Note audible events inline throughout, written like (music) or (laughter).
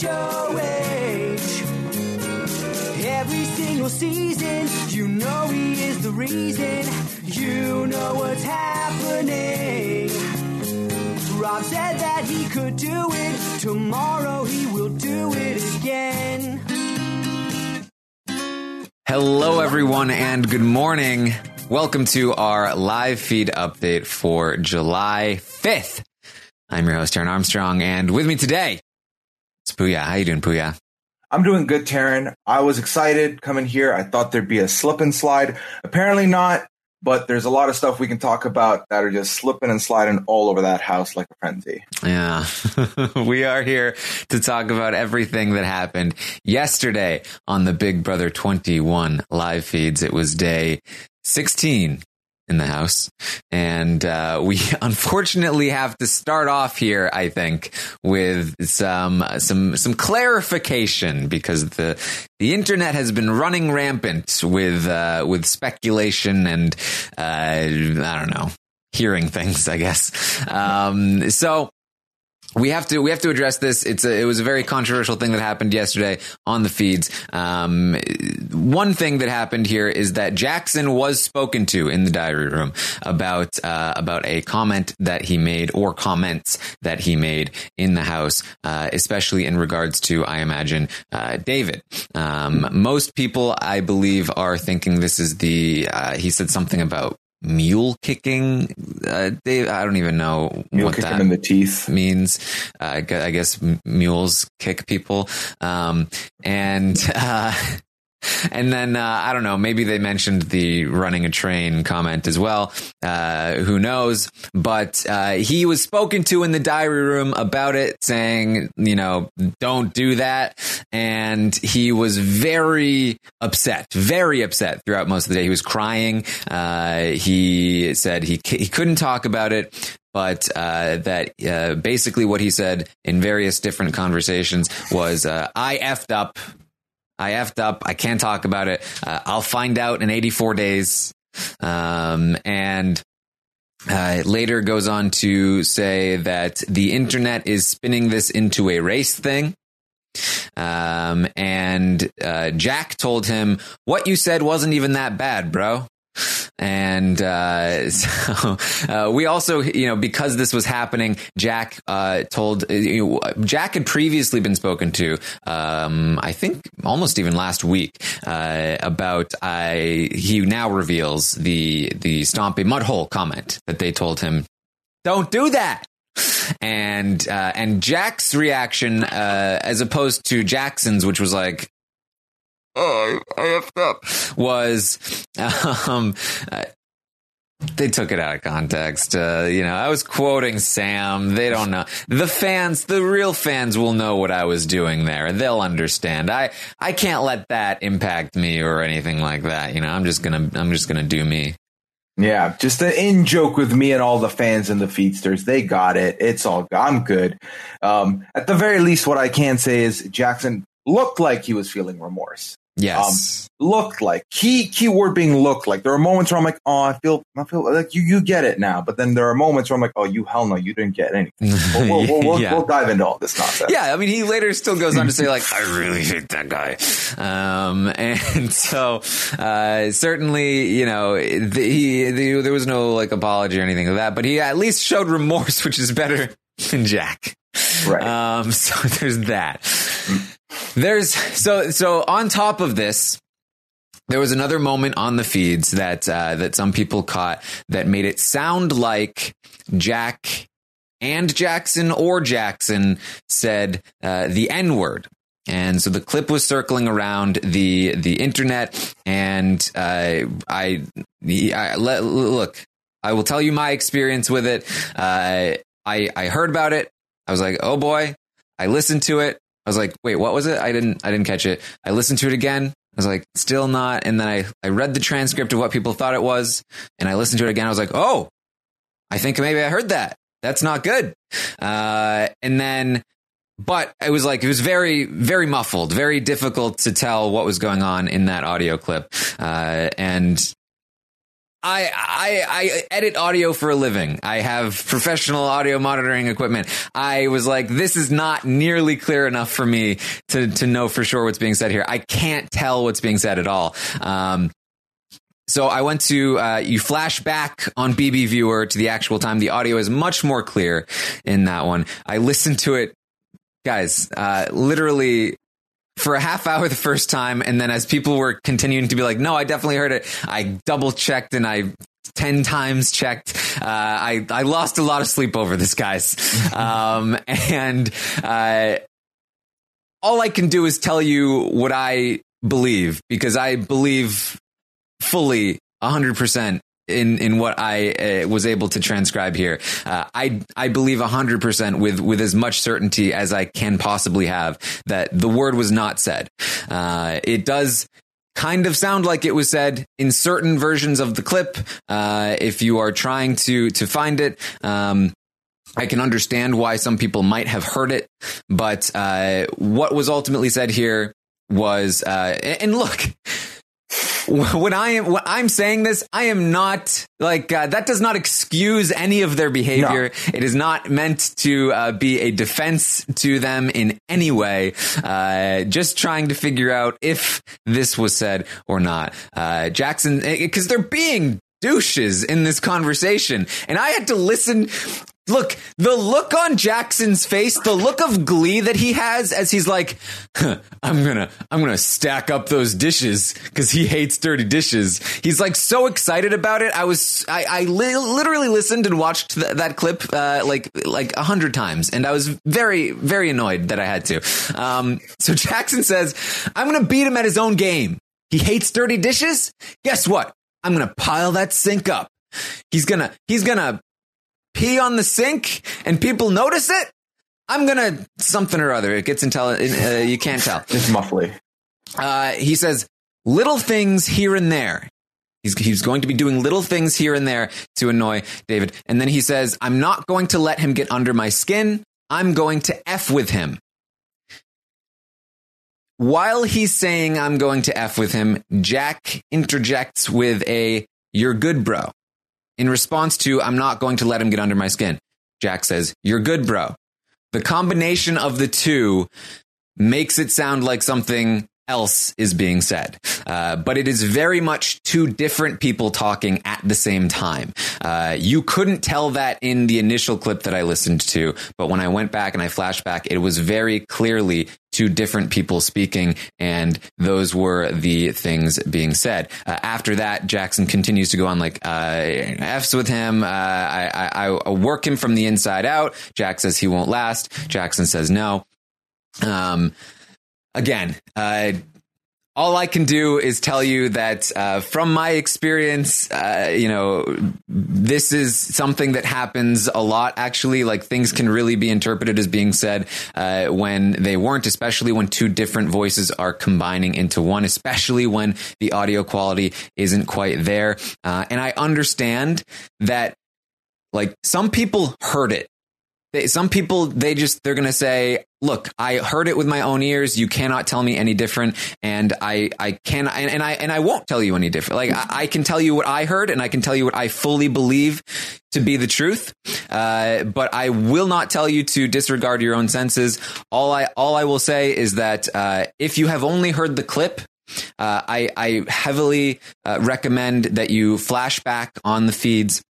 To HOH. Every single season, you know he is the reason. You know what's happening. Rob said that he could do it. Tomorrow he will do it again. Hello, everyone, and good morning. Welcome to our live feed update for July 5th. I'm your host, Taran Armstrong, and with me today, it's Pooya. How you doing, Pooya? I'm doing good, Taran. I was excited coming here. I thought there'd be a slip and slide. Apparently not, but there's a lot of stuff we can talk about that are just slipping and sliding all over that house like a frenzy. Yeah, (laughs) we are here to talk about everything that happened yesterday on the Big Brother 21 live feeds. It was day 16 in the house. And uh, we (laughs) unfortunately have to start off here, I think, with some some some clarification because the the internet has been running rampant with uh, with speculation and uh, I don't know hearing things, I guess. Um, so we have to we have to address this. It's a, it was a very controversial thing that happened yesterday on the feeds. Um, one thing that happened here is that Jackson was spoken to in the diary room about uh, about a comment that he made or comments that he made in the house, uh, especially in regards to I imagine uh, David. Um, most people, I believe, are thinking this is the uh, he said something about mule kicking uh, Dave, I don't even know Mule what that in the teeth. means. Uh, I gue- I guess mules kick people. Um, and, (laughs) uh, (laughs) and then, uh, I don't know, maybe they mentioned the running a train comment as well. Uh, who knows? But, uh, he was spoken to in the diary room about it saying, you know, don't do that. And he was very upset, very upset throughout most of the day. He was crying. Uh, he said he, he couldn't talk about it but uh, that uh, basically what he said in various different conversations was, uh, "I effed up, I effed up. I can't talk about it. Uh, I'll find out in 84 days." Um, and uh, later goes on to say that the internet is spinning this into a race thing. Um, and uh, Jack told him, "What you said wasn't even that bad, bro." And uh, (laughs) so uh, we also, you know, because this was happening, Jack uh, told you know, Jack had previously been spoken to, um, I think almost even last week, uh, about I. He now reveals the the stompy mudhole comment that they told him, "Don't do that." And uh, and Jack's reaction, uh, as opposed to Jackson's, which was like, "Oh, I effed up," was (laughs) um, uh, they took it out of context. Uh, you know, I was quoting Sam. They don't know. The fans, the real fans will know what I was doing there. They'll understand. I, I can't let that impact me or anything like that. You know, I'm just gonna, I'm just gonna do me. Yeah, just an in joke with me and all the fans and the feedsters. They got it. It's all. I'm good. Um, at the very least, what I can say is Jackson looked like he was feeling remorse. Yes. Um, looked like key keyword being looked like. There are moments where I'm like, oh, I feel, I feel like you, you get it now. But then there are moments where I'm like, oh, you hell no, you didn't get anything. (laughs) We'll, we'll, we'll, Yeah. we'll dive into all this nonsense. Yeah, I mean, he later still goes on to say, like, (laughs) I really hate that guy. Um, (laughs) and so, uh, certainly, you know, the, he, the, there was no, like, apology or anything like that, but he at least showed remorse, which is better than Jack. Right. Um, so there's that. There's, so, so on top of this, there was another moment on the feeds that uh, that some people caught that made it sound like Jack and Jackson or Jackson said uh, the N word. And so the clip was circling around the the internet, and uh, I, I let, look. I will tell you my experience with it. Uh, I I heard about it. I was like, oh boy. I listened to it. I was like, wait, what was it? I didn't I didn't catch it. I listened to it again. I was like, still not. And then I I read the transcript of what people thought it was, and I listened to it again. I was like, oh, I think maybe I heard that. That's not good. Uh, and then but it was like it was very very muffled very difficult to tell what was going on in that audio clip uh, and I, I I edit audio for a living. I have professional audio monitoring equipment. I was like, this is not nearly clear enough for me to to know for sure what's being said here. I can't tell what's being said at all. Um, so I went to uh, you flash back on BB Viewer to the actual time. The audio is much more clear in that one. I listened to it guys, uh, literally for a half hour the first time. And then as people were continuing to be like, no, I definitely heard it. I double checked and I 10 times checked. Uh, I, I lost a lot of sleep over this, guys. (laughs) Um, and, uh, all I can do is tell you what I believe because I believe fully 100% in in what I uh, was able to transcribe here. Uh, I I believe hundred percent with with as much certainty as I can possibly have that the word was not said. Uh, it does kind of sound like it was said in certain versions of the clip. Uh, if you are trying to to find it. Um, I can understand why some people might have heard it, but uh, what was ultimately said here was, uh, and look, (laughs) when I am when I'm saying this, I am not like uh, that does not excuse any of their behavior. No. It is not meant to uh, be a defense to them in any way. Uh, just trying to figure out if this was said or not. Uh, Jackson, because they're being douches in this conversation. And I had to listen Look, the look on Jackson's face, the look of glee that he has as he's like, huh, I'm gonna, I'm gonna stack up those dishes because he hates dirty dishes. He's like so excited about it. I was, I, I li- literally listened and watched th- that clip uh, like, like a hundred times, and I was very, very annoyed that I had to. Um, so (laughs) Jackson says, I'm gonna beat him at his own game. He hates dirty dishes. Guess what? I'm gonna pile that sink up. He's gonna, he's gonna pee on the sink and people notice it, I'm gonna something or other. It gets intelligent. Uh, you can't tell. It's muffly. Uh, he says little things here and there. He's, he's going to be doing little things here and there to annoy David. And then he says, I'm not going to let him get under my skin. I'm going to F with him. While he's saying I'm going to F with him, Jack interjects with a, you're good, bro. In response to, I'm not going to let him get under my skin. Jack says, You're good, bro. The combination of the two makes it sound like something else is being said. Uh, but it is very much two different people talking at the same time. Uh, you couldn't tell that in the initial clip that I listened to, but when I went back and I flashed back, it was very clearly two different people speaking, and those were the things being said. Uh, after that, Jackson continues to go on like uh, F's with him. Uh, I, I, I work him from the inside out. Jack says he won't last. Jackson says no. Um, again, uh, all I can do is tell you that uh, from my experience, uh, you know, this is something that happens a lot. Actually, like things can really be interpreted as being said uh, when they weren't, especially when two different voices are combining into one, especially when the audio quality isn't quite there. Uh, and I understand that, like, some people heard it they, some people they just they're gonna say look i heard it with my own ears. You cannot tell me any different and i i can and, and i and i won't tell you any different. Like I, I, can tell you what i heard and i can tell you what i fully believe to be the truth uh, but i will not tell you to disregard your own senses. All i all i will say is that uh, if you have only heard the clip uh, I, I heavily uh, recommend that you flash back on the feeds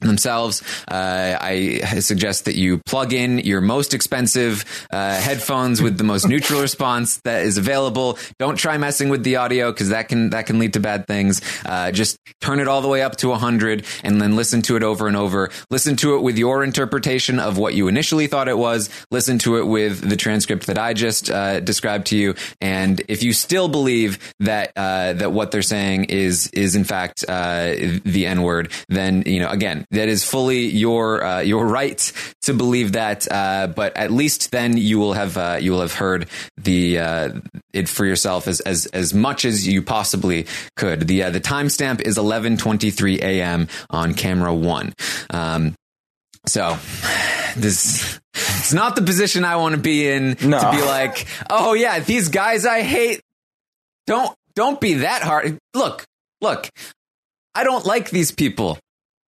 themselves. Uh, I suggest that you plug in your most expensive uh, headphones with the most (laughs) neutral response that is available. Don't try messing with the audio because that can that can lead to bad things. Uh, just turn it all the way up to 100 and then listen to it over and over. Listen to it with your interpretation of what you initially thought it was. Listen to it with the transcript that I just uh, described to you. And if you still believe that uh, that what they're saying is is in fact uh, the N word, then you know again that is fully your uh, your right to believe that. Uh, but at least then you will have uh, you will have heard the uh, it for yourself as as as much as you possibly could. The uh, the timestamp is eleven twenty three a.m. on camera one. Um, so this it's not the position I want to be in No. to (laughs) be like, oh yeah, these guys I hate. Don't don't be that hard. Look, look. I don't like these people.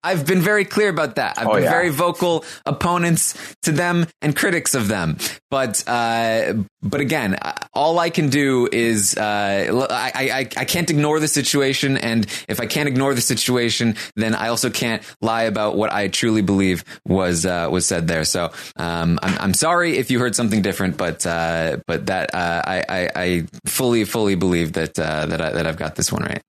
I've been very clear about that. I've Oh, been yeah. very vocal opponents to them and critics of them. But uh, but again, all I can do is uh, I, I I can't ignore the situation, and if I can't ignore the situation, then I also can't lie about what I truly believe was uh, was said there. So um, I'm I'm sorry if you heard something different, but uh, but that uh, I, I I fully fully believe that uh, that I, that I've got this one right.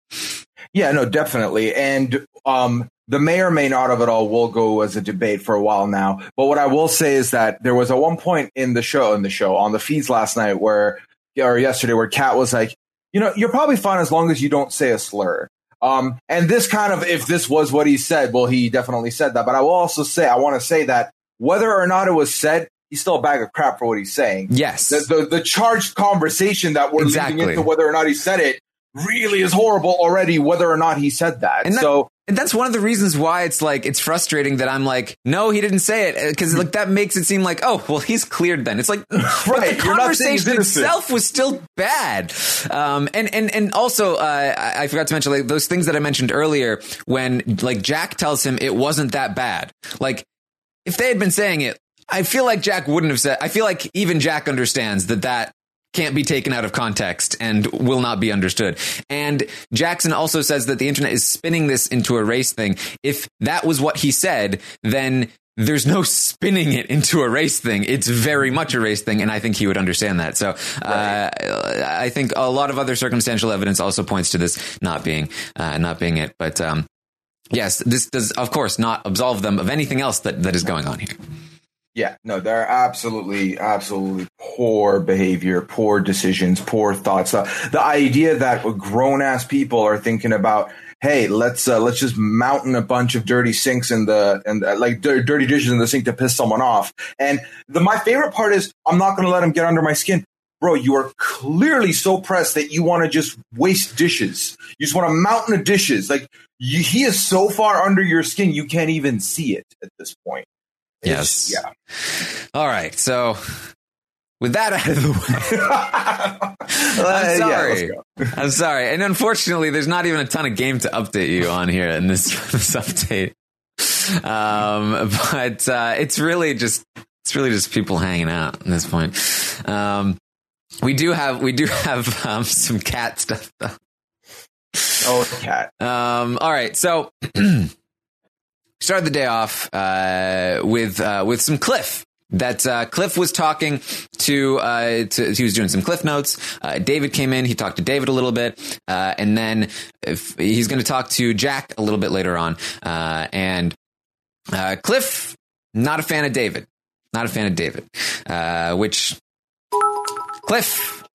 Yeah, no, definitely. And um, the may or may not of it all will go as a debate for a while now. But what I will say is that there was at one point in the show, in the show, on the feeds last night where, or yesterday, where Kat was like, you know, you're probably fine as long as you don't say a slur. Um, and this kind of, if this was what he said, well, he definitely said that. But I will also say, I want to say that whether or not it was said, he's still a bag of crap for what he's saying. Yes. The, the, the charged conversation that we're Exactly. leading into whether or not he said it really is horrible already, whether or not he said that. And that- so, And that's one of the reasons why it's like it's frustrating that I'm like, no, he didn't say it because like that makes it seem like, oh, well, he's cleared then. It's like, (laughs) but Right, the you're not saying he's conversation itself was still bad. Um, and and and also, uh, I, I forgot to mention like those things that I mentioned earlier when like Jack tells him it wasn't that bad. Like if they had been saying it, I feel like Jack wouldn't have said. I feel like even Jack understands that that can't be taken out of context and will not be understood. And Jackson also says that the internet is spinning this into a race thing. If that was what he said, then there's no spinning it into a race thing. It's very much a race thing, and I think he would understand that. So uh, I think a lot of other circumstantial evidence also points to this not being uh, not being it. But um, yes, this does of course not absolve them of anything else that, that is going on here. Yeah, no, they're absolutely, absolutely poor behavior, poor decisions, poor thoughts. Uh, the idea that grown ass people are thinking about, hey, let's uh, let's just mountain a bunch of dirty sinks in the and like dir- dirty dishes in the sink to piss someone off. And the my favorite part is I'm not going to let him get under my skin. Bro, you are clearly so pressed that you want to just waste dishes. You just want a mountain of dishes. Like you, he is so far under your skin, you can't even see it at this point. Yes. yeah. All right. So with that out of the way, (laughs) I'm I'm sorry. (laughs) I'm sorry. And unfortunately, there's not even a ton of game to update you on here in this, (laughs) this update. Um, but, uh, it's really just, it's really just people hanging out at this point. Um, we do have, we do have, um, some cat stuff though. Oh, cat. Um, all right, so (clears throat) started the day off uh, with uh, with some Cliff. That uh, Cliff was talking to, uh, to. He was doing some Cliff notes. Uh, David came in. He talked to David a little bit, uh, and then he's going to talk to Jack a little bit later on. Uh, and uh, Cliff, not a fan of David. Not a fan of David. Uh, which Cliff,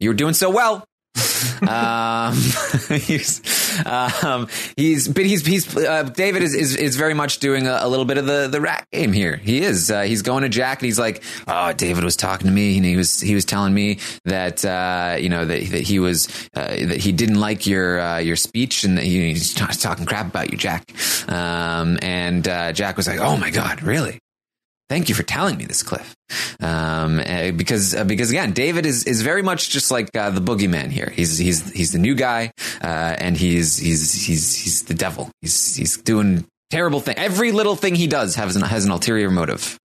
you were doing so well (laughs) um, (laughs) he's, um, he's, but he's, he's, uh, David is, is, is very much doing a, a little bit of the, the rat game here. He is, uh, he's going to Jack and he's like, Oh, David was talking to me and he was, he was telling me that, uh, you know, that, that he was, uh, that he didn't like your, uh, your speech and that he, he's talking crap about you, Jack. Um, and, uh, Jack was like, Oh my God, really? Thank you for telling me this, Cliff. Um, uh, because uh, because again, David is is very much just like uh, the boogeyman here. He's he's he's the new guy, uh, and he's he's he's he's the devil. He's he's doing terrible thing. Every little thing he does has an has an ulterior motive.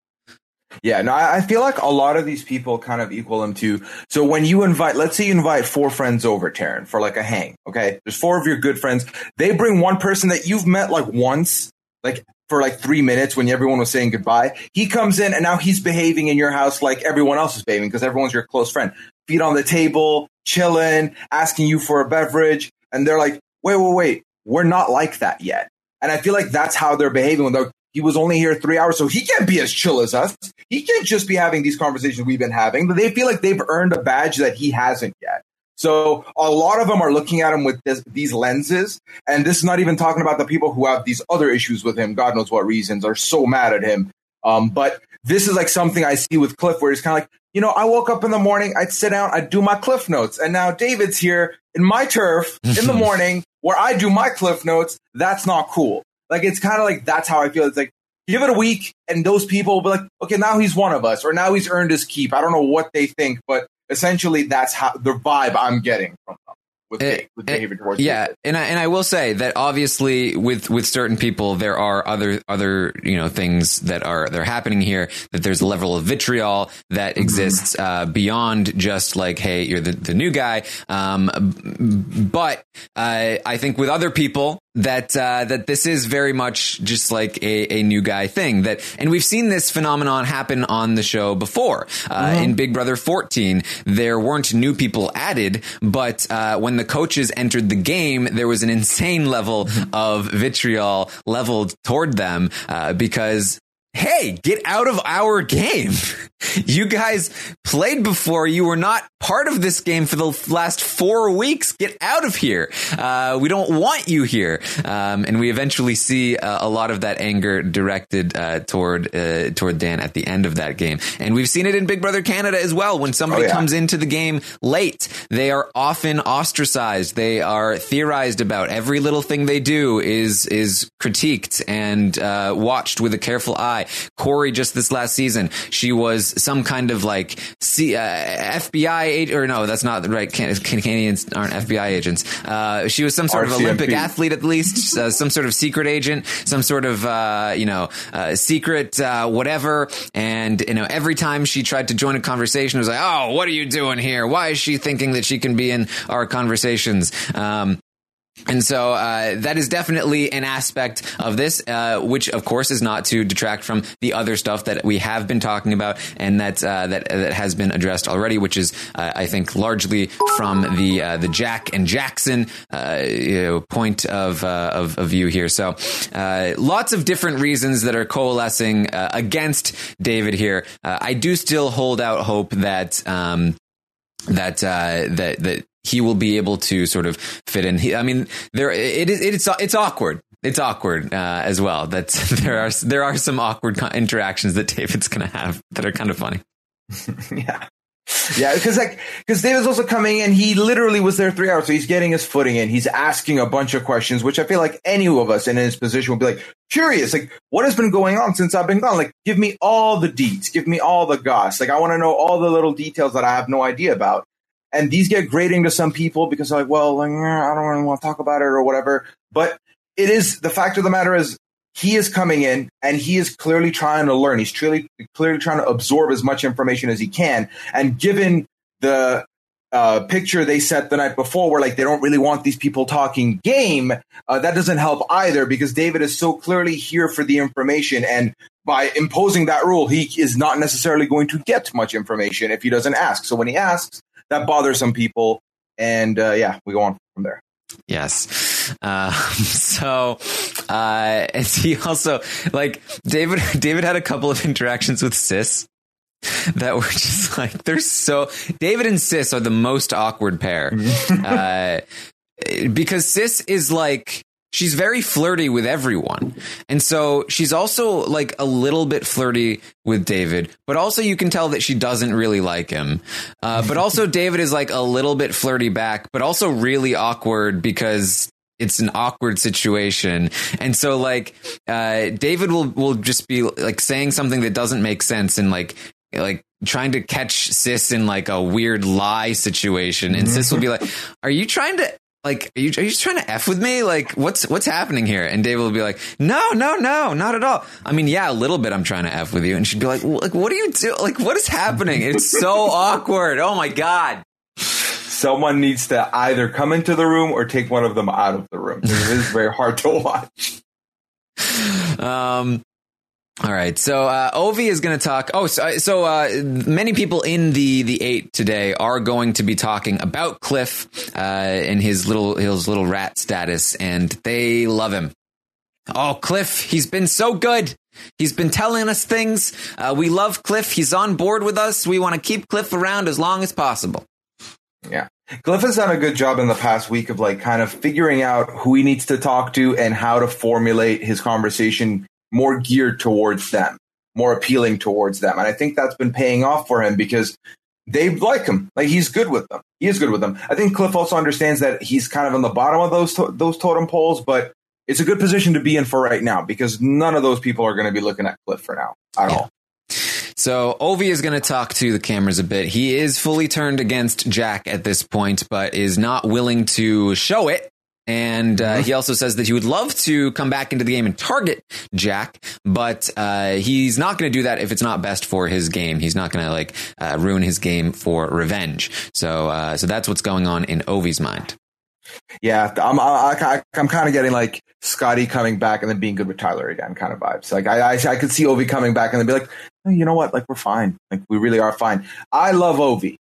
Yeah, no, I I feel like a lot of these people kind of equal them to. So when you invite, let's say you invite four friends over, Taran, for like a hang. Okay, there's four of your good friends. They bring one person that you've met like once, like for like three minutes when everyone was saying goodbye. He comes in and now he's behaving in your house like everyone else is behaving because everyone's your close friend. Feet on the table, chilling, asking you for a beverage. And they're like, wait, wait, wait. We're not like that yet. And I feel like that's how they're behaving when they're, he was only here three hours, so he can't be as chill as us. He can't just be having these conversations we've been having. But they feel like they've earned a badge that he hasn't yet. So a lot of them are looking at him with this, these lenses. And this is not even talking about the people who have these other issues with him. God knows what reasons are so mad at him. Um, but this is like something I see with Cliff where he's kind of like, you know, I woke up in the morning, I'd sit down, I'd do my Cliff notes. And now David's here in my turf in the (laughs) morning where I do my Cliff notes. That's not cool. Like, it's kind of like, that's how I feel. It's like, give it a week and those people will be like, okay, now he's one of us or now he's earned his keep. I don't know what they think, but essentially that's how the vibe I'm getting from them with, Eh, Dave, with eh, David towards yeah, and I, and I will say that obviously with with certain people there are other other you know things that are that are happening here that there's a level of vitriol that exists uh, beyond just like hey you're the, the new guy. Um, but uh, I think with other people that uh, that this is very much just like a, a new guy thing that and we've seen this phenomenon happen on the show before. Uh, in Big Brother 14 there weren't new people added but uh, when the coaches entered the game there was an insane level of vitriol leveled toward them uh, because hey, get out of our game. (laughs) (laughs) You guys played before. You were not part of this game for the last four weeks. Get out of here. Uh, we don't want you here. Um, and we eventually see uh, a lot of that anger directed uh, toward uh, toward Dan at the end of that game. And we've seen it in Big Brother Canada as well. When somebody Oh, yeah. comes into the game late, they are often ostracized. They are theorized about. Every little thing they do is is critiqued and uh, watched with a careful eye. Corey just this last season, she was some kind of like C, uh, FBI agent, or no, that's not right. Can- Canadians aren't FBI agents. Uh, she was some sort of Olympic athlete, at least, (laughs) uh, some sort of secret agent, some sort of uh, you know uh, secret uh, whatever. And you know, every time she tried to join a conversation, it was like, "Oh, what are you doing here? Why is she thinking that she can be in our conversations?" Um, and so uh, that is definitely an aspect of this, uh, which of course is not to detract from the other stuff that we have been talking about and that uh, that that has been addressed already, which is uh, I think largely from the uh, the Jack and Jackson uh, you know, point of, uh, of of view here. So uh, lots of different reasons that are coalescing uh, against David here. Uh, I do still hold out hope that. Um, that uh, that that he will be able to sort of fit in. I mean, there it is. It's it's awkward. It's awkward uh, as well. That (laughs) there are there are some awkward interactions that David's going to have that are kind of funny. (laughs) yeah. Yeah, because like because David's also coming in. He literally was there three hours, so he's getting his footing in. He's asking a bunch of questions, which I feel like any of us in his position would be like curious. Like, what has been going on since I've been gone? Like, give me all the deets, give me all the goss. Like, I want to know all the little details that I have no idea about. And these get grating to some people because like, well, like, I don't really want to talk about it or whatever. But it is the fact of the matter is he is coming in and he is clearly trying to learn. He's clearly clearly trying to absorb as much information as he can. And given the uh, picture they set the night before, where like they don't really want these people talking game, uh, that doesn't help either because David is so clearly here for the information and. By imposing that rule, he is not necessarily going to get much information if he doesn't ask. So when he asks, that bothers some people, and uh, yeah, we go on from there. Yes. Uh, (laughs) so, uh, (laughs) and he also like David. (laughs) David had a couple of interactions with Sis that were just like they're so. David and Sis are the most awkward pair uh, because Sis is like. She's very flirty with everyone. And so she's also like a little bit flirty with David, but also you can tell that she doesn't really like him. Uh, but also (laughs) David is like a little bit flirty back, but also really awkward because it's an awkward situation. And so like, uh, David will, will just be like saying something that doesn't make sense and like, like trying to catch sis in like a weird lie situation. And sis will be like, (laughs) are you trying to, like, are you, are you just trying to F with me? Like, what's, what's happening here? And David will be like, no, no, no, not at all. I mean, yeah, a little bit I'm trying to F with you. And she'd be like, like, what are you doing? Like, what is happening? It's so (laughs) awkward. Oh my God. Someone needs to either come into the room or take one of them out of the room. It is very hard to (laughs) watch. Um, all right. So uh, Ovi is going to talk. Oh, so, so uh, many people in the the eight today are going to be talking about Cliff uh, and his little his little rat status, and they love him. Oh, Cliff, he's been so good. He's been telling us things. Uh, we love Cliff. He's on board with us. We want to keep Cliff around as long as possible. Yeah. Cliff has done a good job in the past week of like kind of figuring out who he needs to talk to and how to formulate his conversation more geared towards them, more appealing towards them. And I think that's been paying off for him because they like him. Like he's good with them. He is good with them. I think Cliff also understands that he's kind of on the bottom of those to- those totem poles, but it's a good position to be in for right now because none of those people are going to be looking at Cliff for now at Yeah. all. So Ovi is going to talk to the cameras a bit. He is fully turned against Jack at this point, but is not willing to show it. And uh, he also says that he would love to come back into the game and target Jack, but uh, he's not going to do that if it's not best for his game. He's not going to like uh, ruin his game for revenge. So, uh, so that's what's going on in Ovi's mind. Yeah, I'm I, I, I'm kind of getting like Scotty coming back and then being good with Tyler again kind of vibes. Like I I, I could see Ovi coming back and then be like, "Oh, you know what? Like we're fine. Like we really are fine. I love Ovi.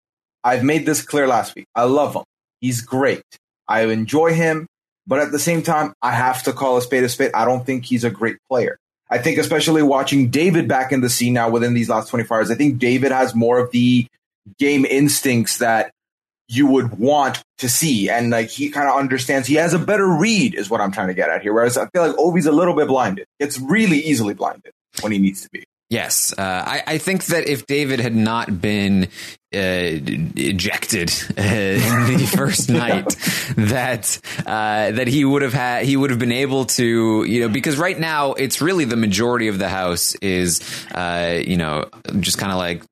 I've made this clear last week. I love him. He's great. I enjoy him, but at the same time, I have to call a spade a spade. I don't think he's a great player. I think especially watching David back in the scene now within these last 24 hours, I think David has more of the game instincts that you would want to see. And like he kind of understands, he has a better read, is what I'm trying to get at here. Whereas I feel like Ovi's a little bit blinded. It's really easily blinded when he needs to be. Yes, uh, I, I think that if David had not been uh, ejected uh, in the (laughs) first night, that uh, that he would have had he would have been able to you know because right now it's really the majority of the house is uh, you know just kind of like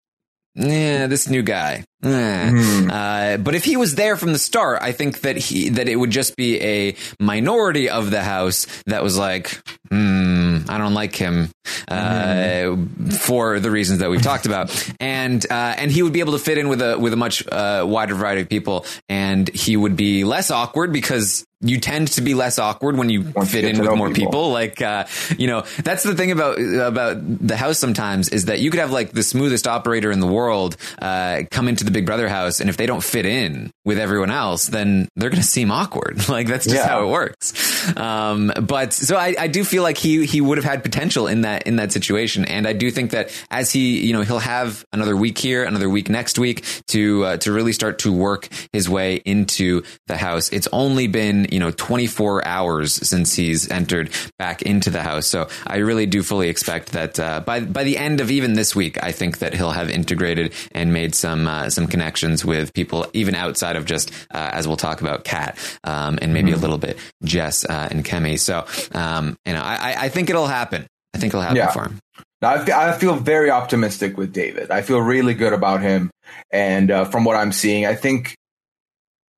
yeah this new guy. Eh. Uh, but if he was there from the start, I think that he that it would just be a minority of the house that was like, hmm, I don't like him uh, for the reasons that we've talked about, and uh, and he would be able to fit in with a with a much uh, wider variety of people, and he would be less awkward because you tend to be less awkward when you Once fit get in with more people. people. Like, uh, you know, that's the thing about about the house. Sometimes is that you could have like the smoothest operator in the world uh, come into the Big Brother house, and if they don't fit in with everyone else, then they're going to seem awkward. (laughs) like that's just Yeah. how it works. Um, but so I, I do feel like he he would have had potential in that in that situation, and I do think that as he you know he'll have another week here, another week next week to uh, to really start to work his way into the house. It's only been you know 24 hours since he's entered back into the house, so I really do fully expect that uh, by by the end of even this week, I think that he'll have integrated and made some uh, some connections with people even outside of just uh, as we'll talk about Kat um, and maybe a little bit Jess uh, and Kemi. So um, you know, I, I- think it'll happen. I think it'll happen Yeah. for him. I feel very optimistic with David. I feel really good about him, and uh, from what I'm seeing, I think,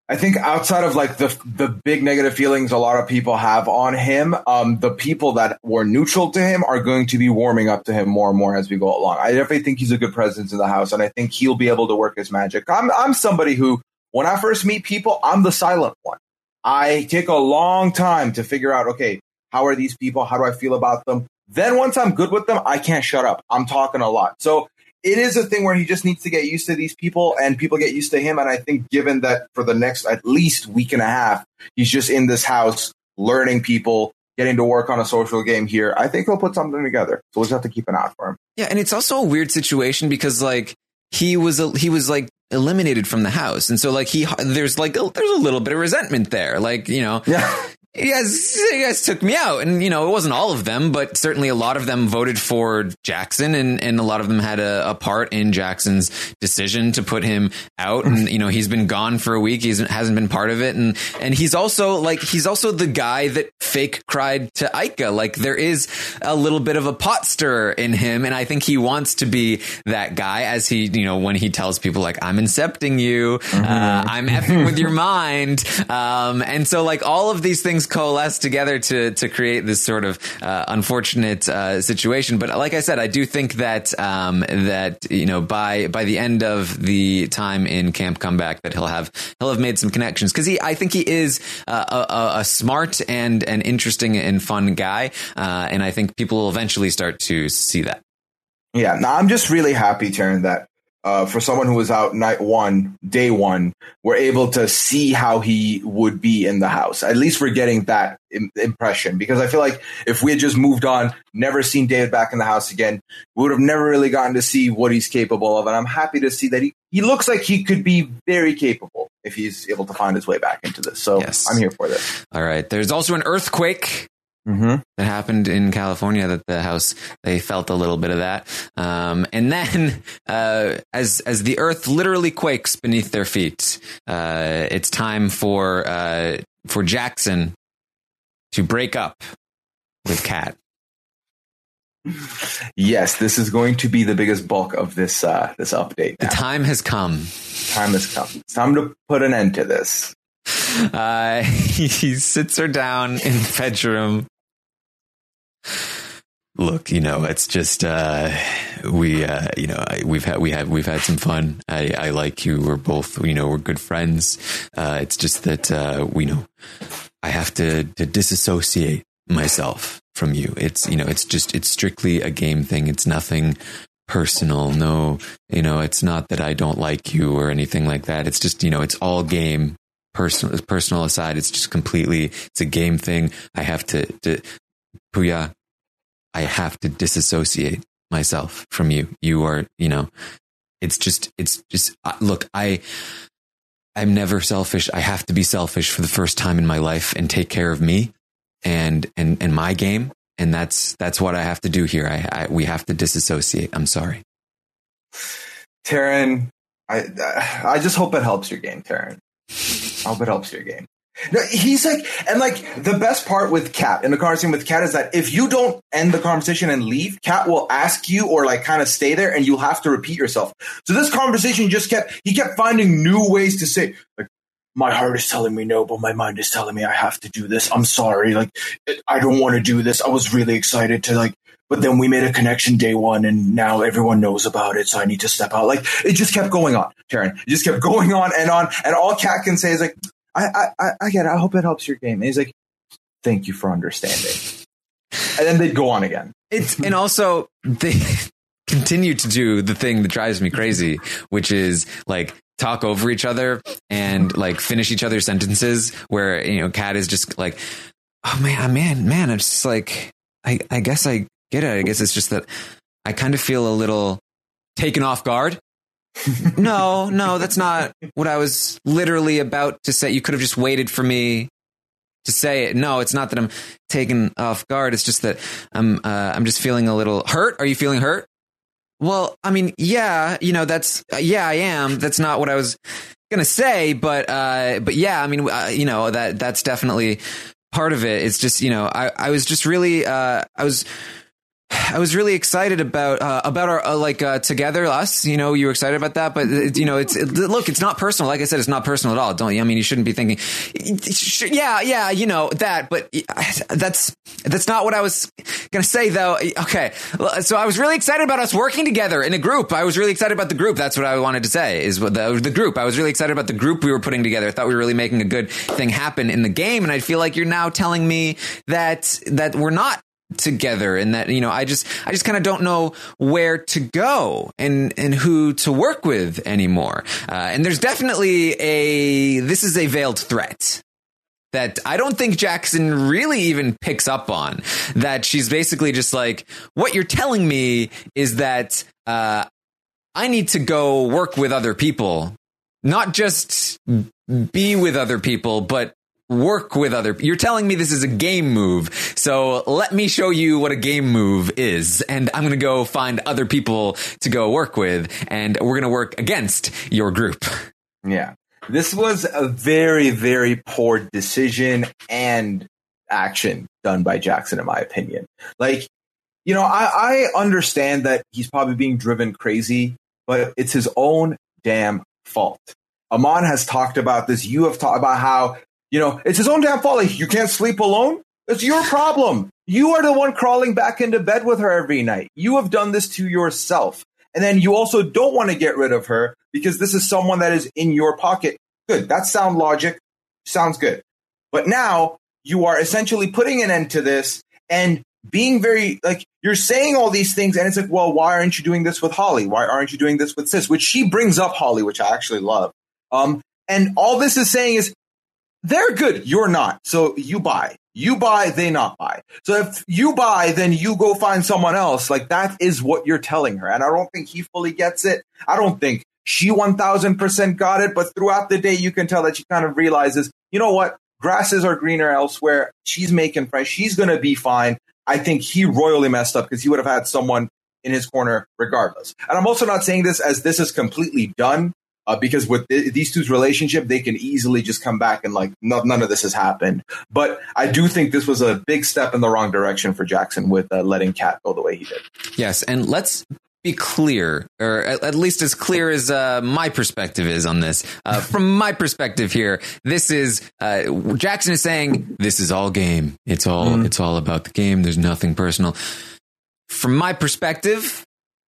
I think outside of like the the big negative feelings a lot of people have on him, um, the people that were neutral to him are going to be warming up to him more and more as we go along. I definitely think he's a good presence in the house, and I think he'll be able to work his magic. I'm I'm somebody who, when I first meet people, I'm the silent one. I take a long time to figure out, okay, how are these people? How do I feel about them? Then once I'm good with them, I can't shut up. I'm talking a lot. So it is a thing where he just needs to get used to these people and people get used to him. And I think given that for the next at least week and a half, he's just in this house learning people, getting to work on a social game here, I think he'll put something together. So we'll just have to keep an eye for him. Yeah, and it's also a weird situation because like he was he was like eliminated from the house, and so like he there's like a, there's a little bit of resentment there. Like you know, Yeah. You guys, you guys took me out, and you know it wasn't all of them, but certainly a lot of them voted for Jackson, and and a lot of them had a, a part in Jackson's decision to put him out, and you know he's been gone for a week, he hasn't been part of it, and and he's also like he's also the guy that fake cried to Ica, like there is a little bit of a pot stirrer in him, and I think he wants to be that guy as he you know when he tells people like I'm incepting you, uh, I'm effing with your (laughs) mind, um, and so like all of these things things coalesce together to to create this sort of uh, unfortunate uh, situation. But like I said, I do think that um, that you know by by the end of the time in Camp Comeback, that he'll have he'll have made some connections because he I think he is uh, a, a, smart and an interesting and fun guy, uh, and I think people will eventually start to see that. Yeah, now I'm just really happy, Taran, that uh, for someone who was out night one, day one, we're able to see how he would be in the house. At least we're getting that Im- impression because I feel like if we had just moved on, never seen David back in the house again, we would have never really gotten to see what he's capable of. And I'm happy to see that he, he looks like he could be very capable if he's able to find his way back into this. So yes. I'm here for this. All right. There's also an earthquake Mm-hmm. That happened in California. That the house they felt a little bit of that, um, and then (laughs) uh, as as the earth literally quakes beneath their feet, uh, it's time for uh, for Jackson to break up with Kat. Yes, this is going to be the biggest bulk of this uh, this update. Now. The time has come. Time has come. It's time to put an end to this. (laughs) Uh, (laughs) he sits her down in the bedroom Look, you know, it's just uh, we, uh, you know, we've had we have we've had some fun. I, I like you. We're both, you know, we're good friends. Uh, it's just that uh, we know I have to to disassociate myself from you. It's you know, it's just it's strictly a game thing. It's nothing personal. No, you know, it's not that I don't like you or anything like that. It's just you know, it's all game personal personal aside it's just completely it's a game thing i have to, to Pooya, I have to disassociate myself from you. You are, you know, it's just, it's just, uh, look, I, I'm never selfish. I have to be selfish for the first time in my life and take care of me and, and, and my game. And that's, that's what I have to do here. I, I we have to disassociate. I'm sorry. Taran, I, I just hope it helps your game, Taran. I hope it helps your game. No, he's like, and like the best part with Kat in the conversation with Kat is that if you don't end the conversation and leave, Kat will ask you or like kind of stay there and you'll have to repeat yourself. So this conversation just kept, he kept finding new ways to say, like, my heart is telling me no, but my mind is telling me I have to do this. I'm sorry. Like, I don't want to do this. I was really excited to like, but then we made a connection day one and now everyone knows about it. So I need to step out. Like, it just kept going on, Taran. It just kept (laughs) going on and on. And all Kat can say is like, I, I, I get it. I hope it helps your game. And he's like, thank you for understanding. and then they'd go on again. It's, and also they (laughs) continue to do the thing that drives me crazy, which is like talk over each other and like finish each other's sentences where, you know, Kat is just like, oh man, oh, man, man, I'm just like, I, I guess I get it. I guess it's just that I kind of feel a little taken off guard no, no, that's not what I was literally about to say. You could have just waited for me to say it. No, it's not that I'm taken off guard. It's just that I'm uh, I'm just feeling a little hurt. Are you feeling hurt? Well, I mean, yeah, you know, that's uh, yeah, I am. That's not what I was gonna say, but uh, but yeah, I mean, uh, you know, that that's definitely part of it. It's just you know, I I was just really uh, I was I was really excited about uh, about our uh, like uh, together us. You know, you were excited about that, but you know, it's it, look, it's not personal. Like I said, it's not personal at all. Don't you? I mean, you shouldn't be thinking, yeah, yeah, you know that, but that's that's not what I was gonna say though. Okay, so I was really excited about us working together in a group. I was really excited about the group. That's what I wanted to say is the the group. I was really excited about the group we were putting together. I thought we were really making a good thing happen in the game, and I feel like you're now telling me that that we're not together and that you know i just i just kind of don't know where to go and and who to work with anymore uh, and there's definitely a this is a veiled threat that I don't think Jackson really even picks up on. That she's basically just like, what you're telling me is that uh, I need to go work with other people, not just be with other people, but work with other you're telling me this is a game move. So let me show you what a game move is. And i'm going to go find other people to go work with. And we're going to work against your group. Yeah. This was a very very poor decision and action done by jackson in my opinion. Like you know i i understand that he's probably being driven crazy but it's his own damn fault. Amon has talked about this. You have talked about how You know, it's his own damn fault. Like, you can't sleep alone. It's your problem. You are the one crawling back into bed with her every night. You have done this to yourself. And then you also don't want to get rid of her because this is someone that is in your pocket. Good. That sound logic. Sounds good. But now you are essentially putting an end to this and being very like you're saying all these things and it's like well why aren't you doing this with holly why aren't you doing this with sis which she brings up holly which i actually love um and all this is saying is they're good. You're not. So you buy. You buy they not buy. So if you buy then you go find someone else. Like that is what you're telling her. And i don't think he fully gets it. I don't think she 1000% got it. But throughout the day you can tell that she kind of realizes you know what? Grasses are greener elsewhere. She's making friends. She's going to be fine. I think he royally messed up because he would have had someone in his corner regardless. And I'm also not saying this as this is completely done. Uh, because with th- these two's relationship, they can easily just come back and like no, none of this has happened. But I do think this was a big step in the wrong direction for Jackson with uh, letting Kat go the way he did. Yes, and let's be clear, or at, at least as clear as uh, my perspective is on this. Uh, from my perspective here, this is uh, Jackson is saying this is all game. It's all Mhm. it's all about the game. There's nothing personal. From my perspective,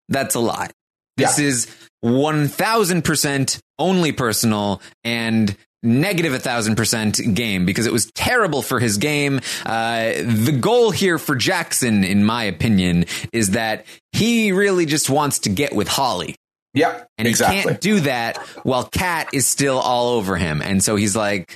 that's a lie. This is one thousand percent only personal and negative a thousand percent game because it was terrible for his game. Uh, the goal here for Jackson, in my opinion, is that he really just wants to get with Holly. Yeah, And exactly. he can't do that while Kat is still all over him. And so he's like,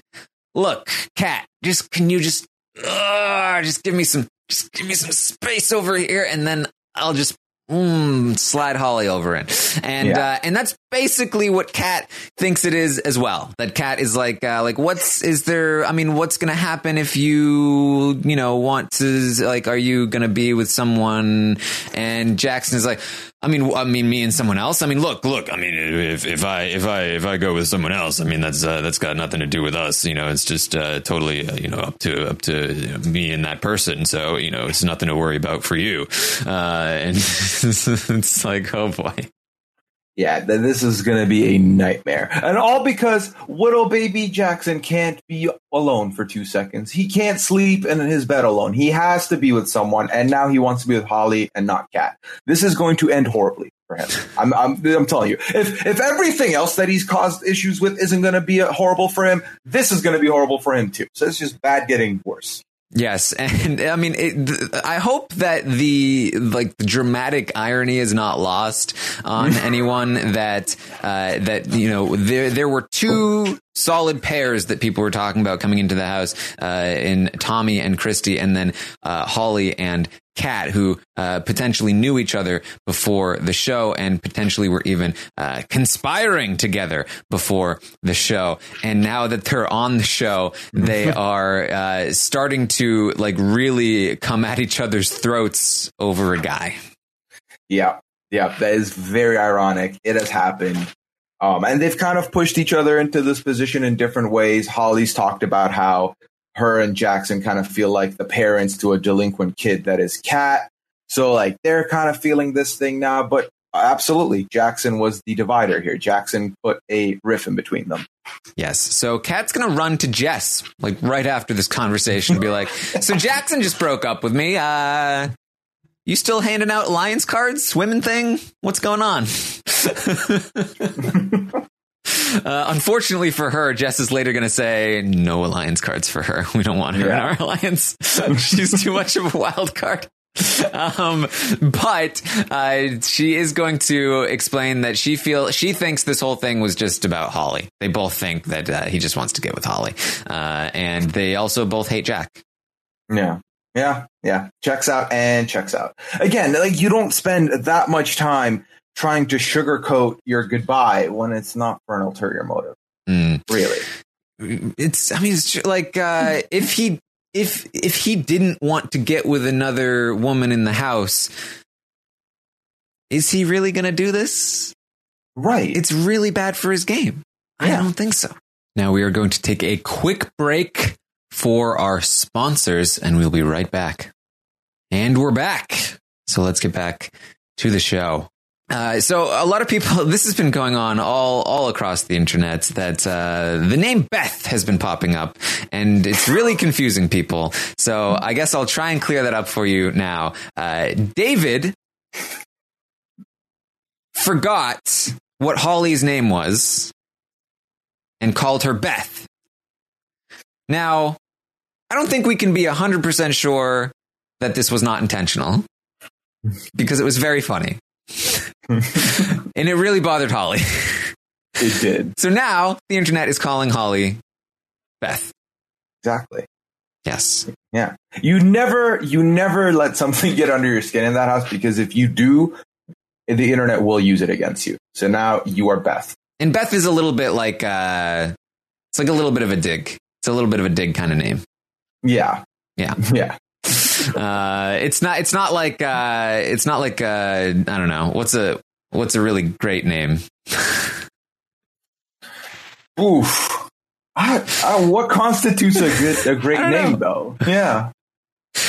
look, Kat, just, can you just, uh, just give me some, just give me some space over here and then I'll just, mm, slide Holly over it. And, Yeah. uh, and that's basically what Kat thinks it is as well. That Kat is like, uh, like, what's, is there, I mean, what's going to happen if you, you know, want to, like, are you going to be with someone? And Jackson is like, I mean, I mean, me and someone else. I mean, look, look. I mean, if if I if I if I go with someone else, I mean, that's uh, that's got nothing to do with us. You know, it's just uh, totally uh, you know up to up to you know, me and that person. So you know, it's nothing to worry about for you. Uh, and (laughs) it's like, oh boy, Yeah, th- this is going to be a nightmare. And all because little baby Jackson can't be alone for two seconds. He can't sleep in his bed alone. He has to be with someone, and now he wants to be with Holly and not Kat. This is going to end horribly for him. I'm, I'm, I'm telling you. If, if everything else that he's caused issues with isn't going to be horrible for him, this is going to be horrible for him too. So it's just bad getting worse. Yes, (laughs) and I mean, it, th- I hope that the like the dramatic irony is not lost on (laughs) anyone that uh, that you know there there were two solid pairs that people were talking about coming into the house uh, in Tommy and Christie, and then uh, Holly and Kat, who uh, potentially knew each other before the show and potentially were even uh, conspiring together before the show. And now that they're on the show, they (laughs) are uh, starting to like really come at each other's throats over a guy. Yeah, yeah, that is very ironic. It has happened. Um, and they've kind of pushed each other into this position in different ways. Holly's talked about how her and Jackson kind of feel like the parents to a delinquent kid that is Kat. So like they're kind of feeling this thing now, but absolutely, Jackson was the divider here. Jackson put a riff in between them. Yes. So Kat's gonna run to Jess like right after this conversation and be like, "So (laughs) Jackson just broke up with me. Uh, you still handing out Lions cards, swimming thing? What's going on?" (laughs) (laughs) Uh, unfortunately for her, Jess is later going to say no alliance cards for her. (laughs) We don't want her in our alliance. (laughs) She's too much of a wild card. Um, but uh, she is going to explain that she feel she thinks this whole thing was just about Holly. They both think that uh, he just wants to get with Holly, uh, and they also both hate Jack. Yeah. Yeah. Yeah. Checks out and checks out. Again, like you don't spend that much time trying to sugarcoat your goodbye when it's not for an ulterior motive. Mm. Really. it's i mean it's like uh if he if if he didn't want to get with another woman in the house is he really gonna do this Right. it's really bad for his game i don't think so now we are going to take a quick break for our sponsors and we'll be right back and we're back so let's get back to the show Uh, so a lot of people, (laughs) this has been going on all all across the internet. That uh, the name Beth has been popping up, and it's really confusing people. So I guess I'll try and clear that up for you now. Uh, David forgot what Holly's name was and called her Beth. Now, I don't think we can be 100% sure that this was not intentional because it was very funny. (laughs) and it really bothered Holly. (laughs) It did. So now the internet is calling Holly Beth. Exactly. Yes. Yeah. You never you never let something (laughs) get under your skin in that house because if you do, the internet will use it against you. So now you are Beth. And Beth is a little bit like uh it's like a little bit of a dig. It's a little bit of a dig kind of name. Yeah. Yeah. Yeah. (laughs) Uh it's not it's not like uh it's not like uh I don't know. What's a what's a really great name? Oof. I, I, what constitutes a good a great (laughs) name know. though? Yeah. (laughs)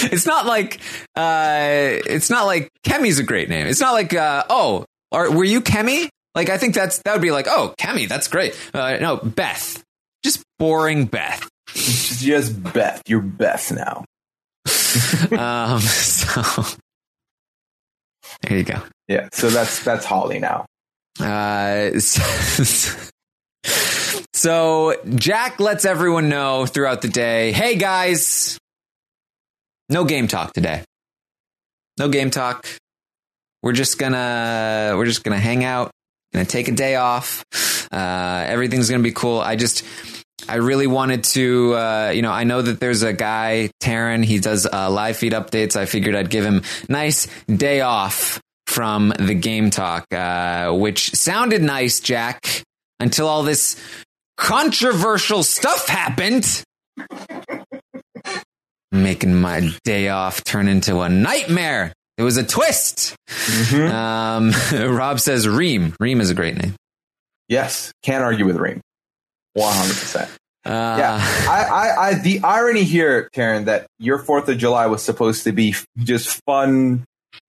It's not like uh it's not like Kemi's a great name. It's not like uh oh, are, were you Kemi? Like I think that's that would be like, "Oh, Kemi, that's great." Uh no, Beth. Just boring Beth. Just Beth. You're Beth now. (laughs) um so There you go. Yeah. So that's that's Holly now. Uh, so, (laughs) so Jack lets everyone know throughout the day, "Hey guys, no game talk today. No game talk. We're just gonna we're just gonna hang out, gonna take a day off. Uh, everything's gonna be cool. I just." I really wanted to, uh, you know, I know that there's a guy, Taran, he does uh, live feed updates. I figured I'd give him nice day off from the game talk, uh, which sounded nice, Jack, until all this controversial stuff happened. (laughs) Making my day off turn into a nightmare. It was a twist. Mhm. Um, (laughs) Rob says Reem. Reem is a great name. Yes. Can't argue with Reem. One hundred percent. Uh, Yeah, I, I, I, the irony here, Taran, that your Fourth of July was supposed to be just fun,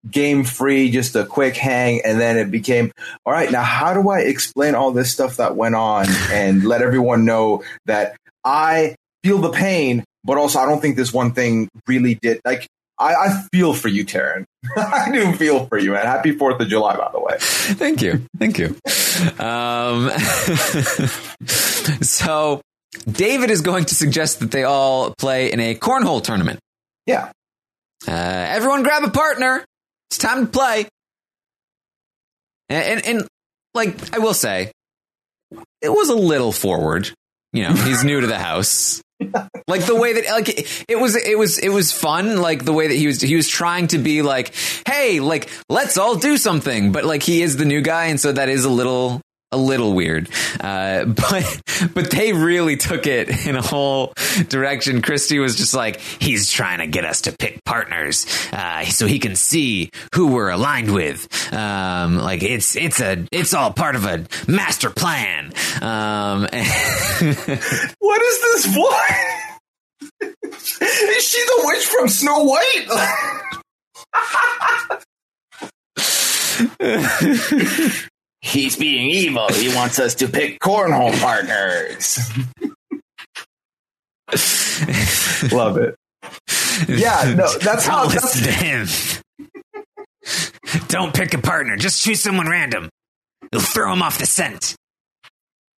game free, just a quick hang, and then it became all right. Now, how do I explain all this stuff that went on and let everyone know that I feel the pain, but also I don't think this one thing really did. Like, I, I feel for you, Taran. (laughs) I do feel for you, man. Happy Fourth of July, by the way. Thank you. Thank you. Um, (laughs) (laughs) so David is going to suggest that they all play in a cornhole tournament. Yeah, Uh, everyone grab a partner. It's time to play. And, and, and like, I will say, it was a little forward. You know, he's new to the house. (laughs) Like the way that, like, it, it was, it was, it was fun. Like the way that he was, he was trying to be like, hey, like, let's all do something. But like, he is the new guy. And so that is a little, a little weird. Uh, (laughs) but, but they really took it in a whole direction. Christie was just like, he's trying to get us to pick partners, uh, so he can see who we're aligned with. Um, like it's, it's a, it's all part of a master plan. Um, (laughs) what is this voice? is she the witch from Snow White? (laughs) He's being evil. He wants us to pick cornhole partners. (laughs) Love it. Yeah, no, that's how. Don't That's, listen to him. Don't pick a partner. Just choose someone random. You'll throw him off the scent.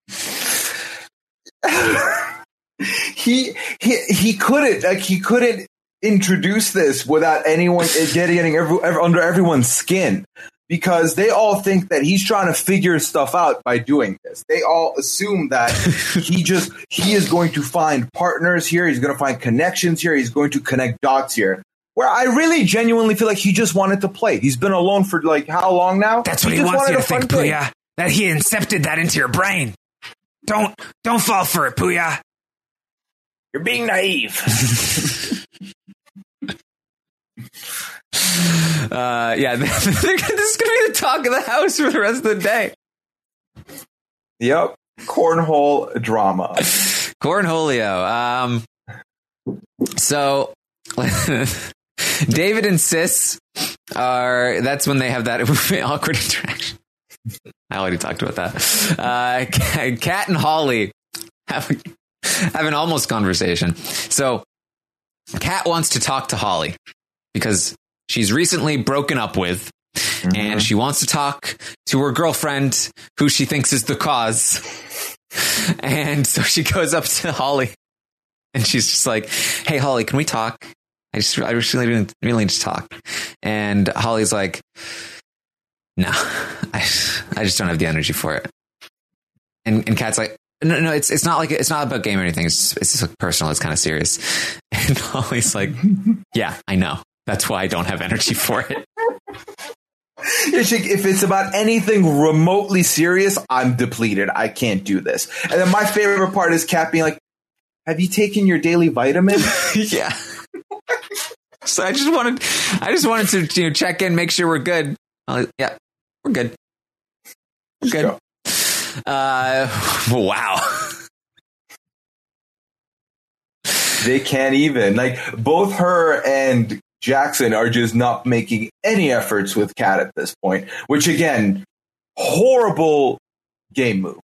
(laughs) he he he couldn't like he couldn't introduce this without anyone uh, getting getting every, every, under everyone's skin because they all think that he's trying to figure stuff out by doing this. They all assume that (laughs) he just he is going to find partners here. He's going to find connections here. He's going to connect dots here. Where I really genuinely feel like he just wanted to play. He's been alone for like how long now? That's what he, just wants you wanted to think, day. Pooya. That he incepted that into your brain. Don't don't fall for it, Pooya. You're being naive. (laughs) Uh, yeah, this is going to be the talk of the house for the rest of the day. Yep. Cornhole drama. Cornholio. Um, so (laughs) David insists are that's when they have that (laughs) awkward interaction. I already talked about that. Uh, (laughs) Kat and Holly have, have an almost conversation. So Kat wants to talk to Holly because she's recently broken up with and mm-hmm. she wants to talk to her girlfriend who she thinks is the cause. (laughs) And so she goes up to Holly and she's just like, Hey, Holly, can we talk? I just, I just really, really need to talk. And Holly's like, no, (laughs) I, I just don't have the energy for it. And, and Kat's like, no, no, it's, it's not like, it's not about game or anything. It's, it's just like personal. It's kind of serious. (laughs) And Holly's like, yeah, I know. That's why I don't have energy for it. (laughs) If it's about anything remotely serious, I'm depleted. I can't do this. And then my favorite part is Kat being like, "Have you taken your daily vitamin?" (laughs) yeah. So I just wanted, I just wanted to you know, check in, make sure we're good. Uh, yeah, we're good. We're good. Go. Uh, wow. They can't even like both her and Jackson are just not making any efforts with Kat at this point. Which again, horrible game move.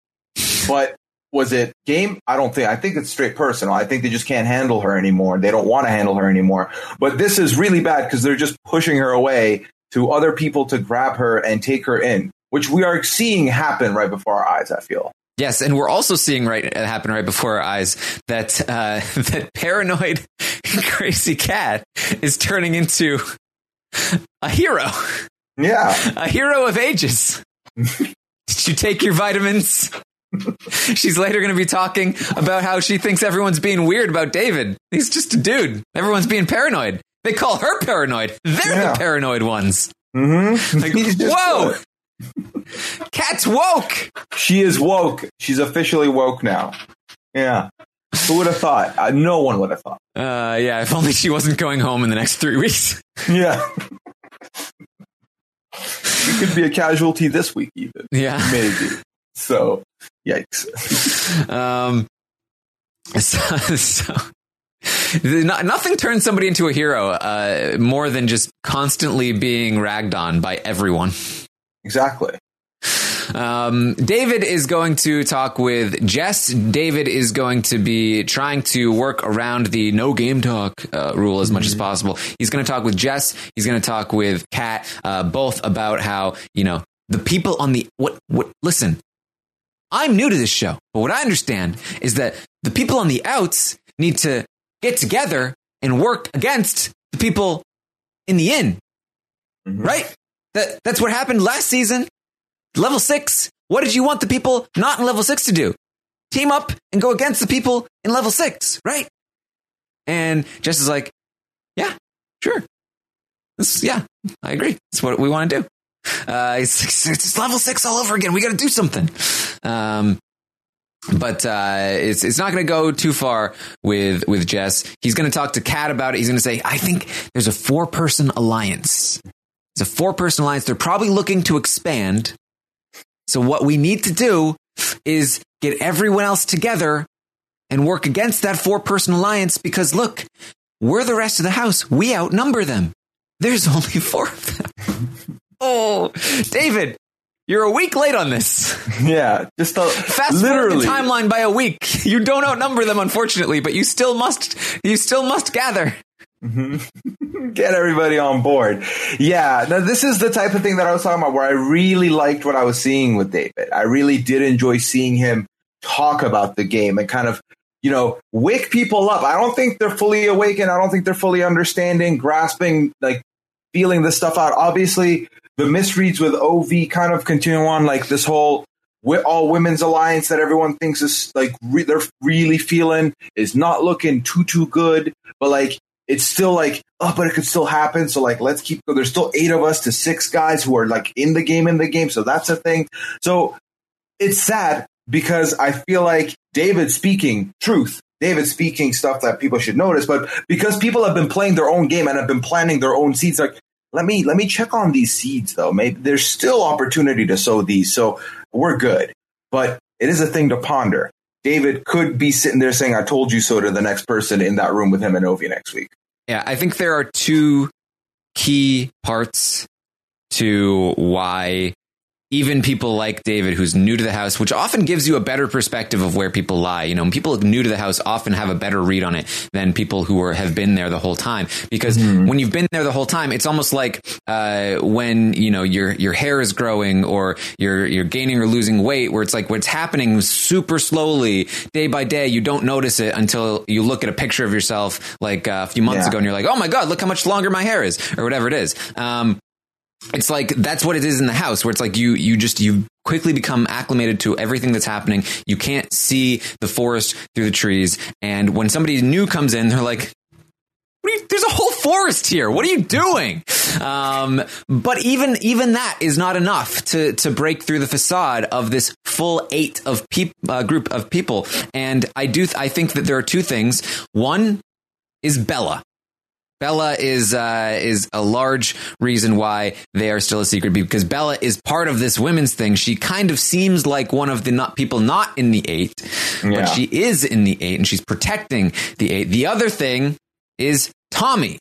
But was it game? I don't think. I think it's straight personal. I think they just can't handle her anymore. They don't want to handle her anymore. But this is really bad because they're just pushing her away to other people to grab her and take her in, which we are seeing happen right before our eyes. I feel. Yes, and we're also seeing right it happen right before our eyes that uh, (laughs) that paranoid, (laughs) crazy cat is turning into a hero, Yeah. a hero of ages. (laughs) Did you take your vitamins? She's later going to be talking about how she thinks everyone's being weird about David. He's just a dude. Everyone's being paranoid. They call her paranoid. They're Yeah. the paranoid ones. Mm-hmm. Like, whoa, (laughs) cat's woke. She is woke. She's officially woke now. Yeah. Who would have thought? Uh, no one would have thought. Uh, yeah, if only she wasn't going home in the next three weeks. (laughs) Yeah. she could be a casualty this week, even. Yeah. Maybe. So, yikes. Um, so, so no- nothing turns somebody into a hero uh, more than just constantly being ragged on by everyone. Exactly. Um, David is going to talk with Jess. David is going to be trying to work around the no game talk uh, rule as much as possible. He's going to talk with Jess. He's going to talk with Kat, uh, both about how you know the people on the what what. Listen, I'm new to this show, but what I understand is that the people on the outs need to get together and work against the people in the in. Mhm. Right? That that's what happened last season. Level six. What did you want the people not in level six to do? Team up and go against the people in level six, right? And Jess is like, yeah, sure. This, yeah, I agree. That's what we want to do. Uh, it's, it's, level six all over again. We got to do something. Um, but uh, it's it's not going to go too far with with Jess. He's going to talk to Kat about it. He's going to say, "I think there's a four person alliance. It's a four person alliance. They're probably looking to expand. So what we need to do is get everyone else together and work against that four person alliance because look, we're the rest of the house. We outnumber them. There's (laughs) only four of them. oh, David, you're a week late on this. (laughs) Yeah. Just a, Fast literally. forward the timeline by a week. You don't outnumber them, unfortunately, but you still must. You still must gather. Mm-hmm. (laughs) get everybody on board. Yeah, now this is the type of thing that I was talking about where I really liked what I was seeing with David. I really did enjoy seeing him talk about the game and kind of, you know, wake people up. I don't think they're fully awakened. I don't think they're fully understanding, grasping, like feeling this stuff out. Obviously, the misreads with Ovi kind of continue on, like this whole all women's alliance that everyone thinks is like re- they're really feeling is not looking too too good. But like it's still like, oh, but it could still happen. So like, let's keep. There's still eight of us to six guys who are like in the game, in the game. So that's a thing. So it's sad because I feel like David speaking truth, David speaking stuff that people should notice, but because people have been playing their own game and have been planting their own seeds, like let me let me check on these seeds though. Maybe there's still opportunity to sow these, so we're good. But it is a thing to ponder. David could be sitting there saying, "I told you so" to the next person in that room with him and Ovi next week. Yeah, I think there are two key parts to why even people like David, who's new to the house, which often gives you a better perspective of where people lie. You know, people new to the house often have a better read on it than people who are, have been there the whole time. Because when you've been there the whole time, it's almost like uh, when you know your your hair is growing or you're you're gaining or losing weight, where it's like what's happening super slowly, day by day. You don't notice it until you look at a picture of yourself like uh, a few months Yeah. ago, and you're like, oh my god, look how much longer my hair is, or whatever it is. Um, it's like that's what it is in the house where it's like you you just you quickly become acclimated to everything that's happening you can't see the forest through the trees and when somebody new comes in they're like you, there's a whole forest here. What are you doing? Um, but even even that is not enough to to break through the facade of this full eight of peop, uh, group of people. And I do th- I think that there are two things. One is Bella. Bella is uh, is a large reason why they are still a secret because Bella is part of this women's thing. She kind of seems like one of the not people not in the eight, Yeah. but she is in the eight and she's protecting the eight. The other thing is Tommy.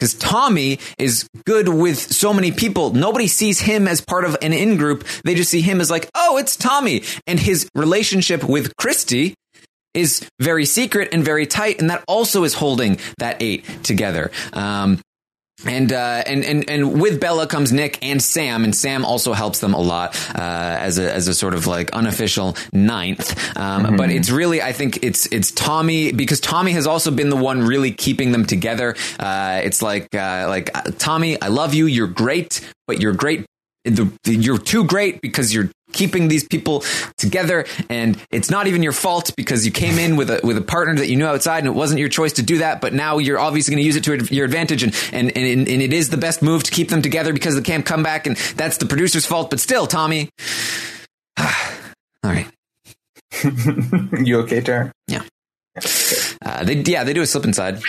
Because Tommy is good with so many people. Nobody sees him as part of an in group. They just see him as like, oh, it's Tommy. And his relationship with Christie is very secret and very tight. And that also is holding that eight together. Um, and, uh, and and and with Bella comes Nick and Sam, and Sam also helps them a lot uh, as a as a sort of like unofficial ninth. Um, But it's really, I think it's it's Tommy because Tommy has also been the one really keeping them together. Uh, it's like uh, like uh, Tommy, I love you, you're great, but you're great. The, the- you're too great because you're keeping these people together, and it's not even your fault because you came in with a with a partner that you knew outside, and it wasn't your choice to do that. But now you're obviously going to use it to your advantage, and, and and and it is the best move to keep them together because they can't come back, and that's the producer's fault. But still, Tommy. (sighs) All right. (laughs) you okay, Taran? Yeah. Uh, they yeah they do a slip inside.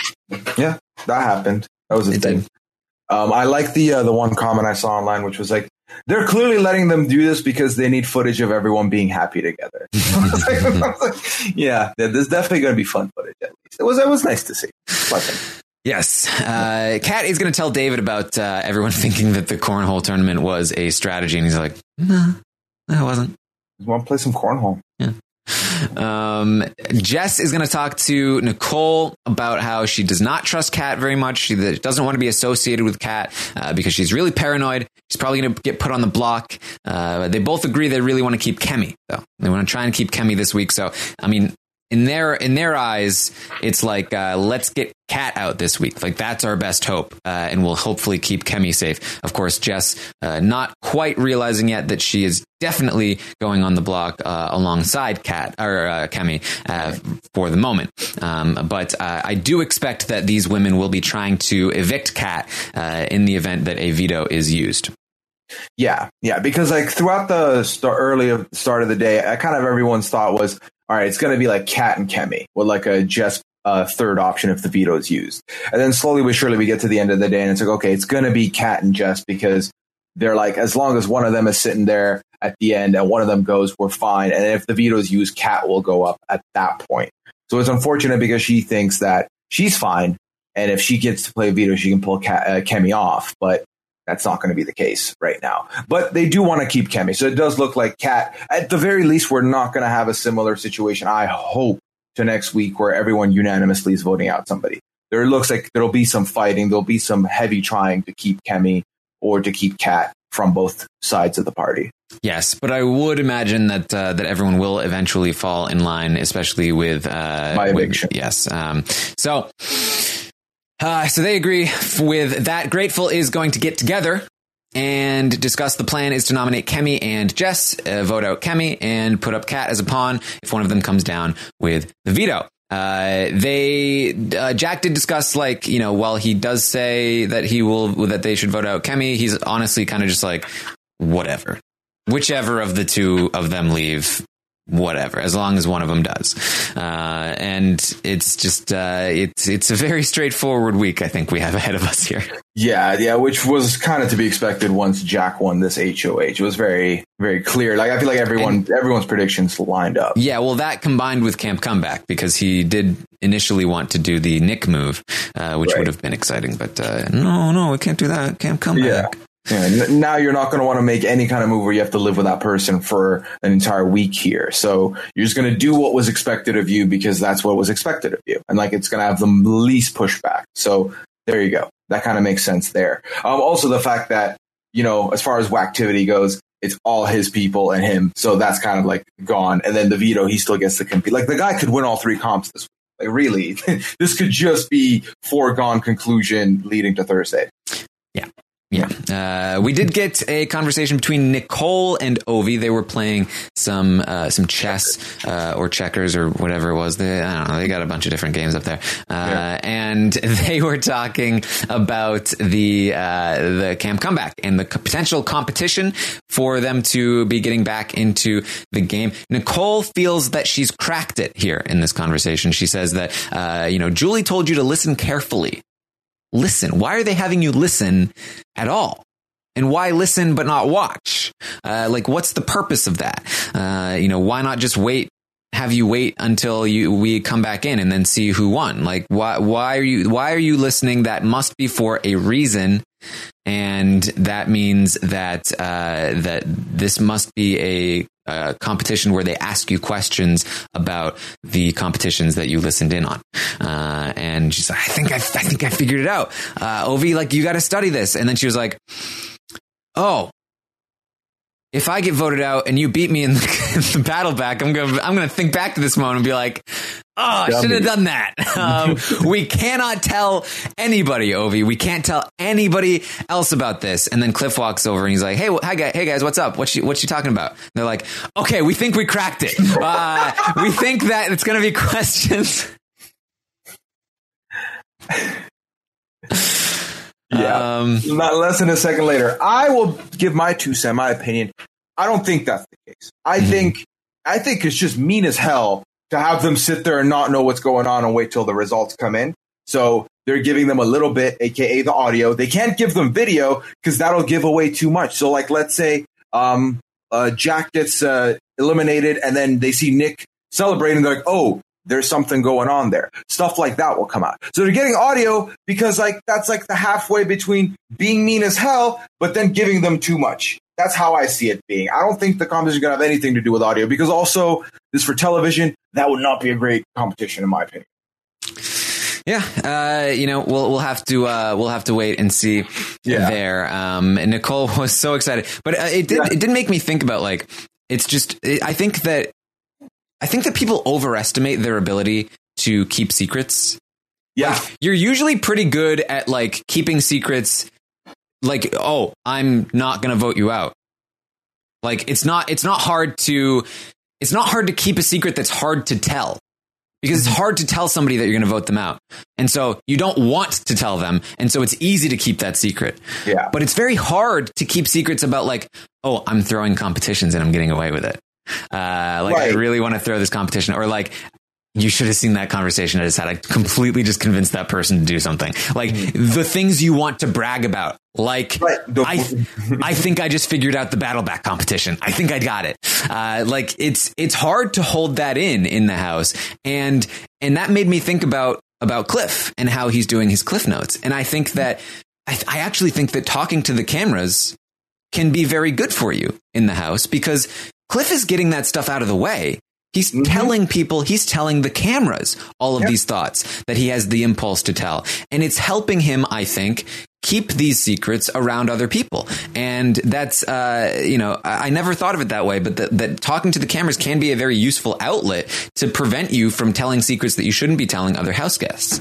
Yeah, that happened. That was a It thing. Um, I like the uh, the one comment I saw online, which was like, "They're clearly letting them do this because they need footage of everyone being happy together." (laughs) Yeah, there- there's definitely going to be fun footage. At least it was. It was nice to see. Pleasant. Yes. Uh, Kat is going to tell David about uh, everyone (laughs) thinking that the cornhole tournament was a strategy, and he's like, "No, it wasn't." Want to play some cornhole? Um, Jess is going to talk to Nicole about how she does not trust Kat very much. She doesn't want to be associated with Kat uh, because she's really paranoid. She's probably going to get put on the block. Uh, they both agree they really want to keep Kemi, though. They want to try and keep Kemi this week. So, I mean, in their in their eyes, it's like uh, let's get Kat out this week. Like that's our best hope, uh, and we'll hopefully keep Kemi safe. Of course, Jess uh, not quite realizing yet that she is definitely going on the block uh, alongside Kat or uh, Kemi uh, for the moment. Um, but I do expect that these women will be trying to evict Kat in the event that a veto is used. Yeah, yeah. Because like throughout the early start of the day, I kind of everyone's thought was, all right, it's going to be like Kat and Kemi with like a Jess uh, third option if the veto is used. And then slowly but surely we get to the end of the day and it's like, okay, it's going to be Kat and Jess because they're like, as long as one of them is sitting there at the end and one of them goes, we're fine. And if the veto is used, Kat will go up at that point. So it's unfortunate because she thinks that she's fine. And if she gets to play a veto, she can pull Kat, uh, Kemi off. But that's not going to be the case right now. But they do want to keep Kemi. So it does look like Kat, at the very least, we're not going to have a similar situation. I hope to next week where everyone unanimously is voting out somebody. There looks like there'll be some fighting. There'll be some heavy trying to keep Kemi or to keep Kat from both sides of the party. Yes, but I would imagine that uh, that everyone will eventually fall in line, especially with uh, By with- yes. Um, so, uh, so they agree with that. Grateful is going to get together and discuss the plan is to nominate Kemi and Jess, uh, vote out Kemi, and put up Kat as a pawn if one of them comes down with the veto. Uh, they uh, Jack did discuss like you know while he does say that he will that they should vote out Kemi, he's honestly kind of just like whatever, whichever of the two of them leave, whatever, as long as one of them does. Uh, and it's just uh, it's it's a very straightforward week. I think we have ahead of us here. (laughs) Yeah, yeah, which was kind of to be expected once Jack won this HOH. It was very, very clear. Like I feel like everyone, everyone's predictions lined up. Yeah, well, that combined with Camp Comeback because he did initially want to do the Nick move, uh, which Right. would have been exciting. But uh, no, no, we can't do that. Camp Comeback. Yeah, n- now you're not going to want to make any kind of move where you have to live with that person for an entire week here. So you're just going to do what was expected of you because that's what was expected of you. And like it's going to have the least pushback. So there you go. That kind of makes sense there. Um, also the fact that, you know, as far as activity goes, it's all his people and him. So that's kind of like gone. And then the veto, he still gets to compete. Like the guy could win all three comps this week. Like really, (laughs) this could just be foregone conclusion leading to Thursday. Yeah, uh, we did get a conversation between Nicole and Ovi. They were playing some uh, some chess uh, or checkers or whatever it was. They I don't know. They got a bunch of different games up there, uh, and (laughs) they were talking about the uh, the camp comeback and the potential competition for them to be getting back into the game. Nicole feels that she's cracked it here in this conversation. She says that uh, you know Julie told you to listen carefully listen? Why are they having you listen at all? And why listen but not watch? Uh, like, what's the purpose of that? Uh, you know, why not just wait? Have you wait until you we come back in and then see who won? Like, why why are you why are you listening? That must be for a reason, and that means that uh, that this must be a uh, competition where they ask you questions about the competitions that you listened in on. Uh, and she's like, I think I, I think I figured it out. Uh, Ovi, like you got to study this. And then she was like, Oh, if I get voted out and you beat me in the, (laughs) the battle back, I'm gonna I'm gonna think back to this moment and be like, oh, I should have done that. (laughs) Um, we cannot tell anybody, Ovi. We can't tell anybody else about this. And then Cliff walks over and he's like, hey, wh- hi guys, hey guys, what's up? What you what you talking about? And they're like, okay, we think we cracked it. (laughs) Uh, we think that it's gonna be questions. Yeah. Um, not less than a second later. I will give my two cent, my opinion. I don't think that's the case. I Mhm. think I think it's just mean as hell to have them sit there and not know what's going on and wait till the results come in. So they're giving them a little bit, aka the audio. They can't give them video because that'll give away too much. So like let's say um uh Jack gets uh eliminated and then they see Nick celebrating, they're like, oh, there's something going on there. Stuff like that will come out. So they're getting audio because like that's like the halfway between being mean as hell, but then giving them too much. That's how I see it being. I don't think the competition is going to have anything to do with audio because also this for television, that would not be a great competition in my opinion. Yeah, uh, you know, we'll we'll have to uh, we'll have to wait and see Yeah. there. Um, and Nicole (laughs) was so excited, but uh, it did Yeah. it did make me think about like it's just it, I think that I think that people overestimate their ability to keep secrets. Yeah. You're usually pretty good at like keeping secrets. Like, oh, I'm not going to vote you out. Like, it's not it's not hard to it's not hard to keep a secret that's hard to tell because it's mm-hmm. hard to tell somebody that you're going to vote them out. And so you don't want to tell them. And so it's easy to keep that secret. Yeah. But it's very hard to keep secrets about like, oh, I'm throwing competitions and I'm getting away with it. Uh, like I really want to throw this competition or like, you should have seen that conversation I just had. I completely just convinced that person to do something. Like the things you want to brag about. Like Right. I, (laughs) I think I just figured out the battle back competition. I think I got it. Uh, like it's it's hard to hold that in in the house, and and that made me think about about Cliff and how he's doing his Cliff notes. And I think that I, I actually think that talking to the cameras can be very good for you in the house because Cliff is getting that stuff out of the way. He's telling people, he's telling the cameras all of Yep. these thoughts that he has the impulse to tell. And it's helping him, I think, keep these secrets around other people. And that's, uh, you know, I, I never thought of it that way, but that, that talking to the cameras can be a very useful outlet to prevent you from telling secrets that you shouldn't be telling other house guests.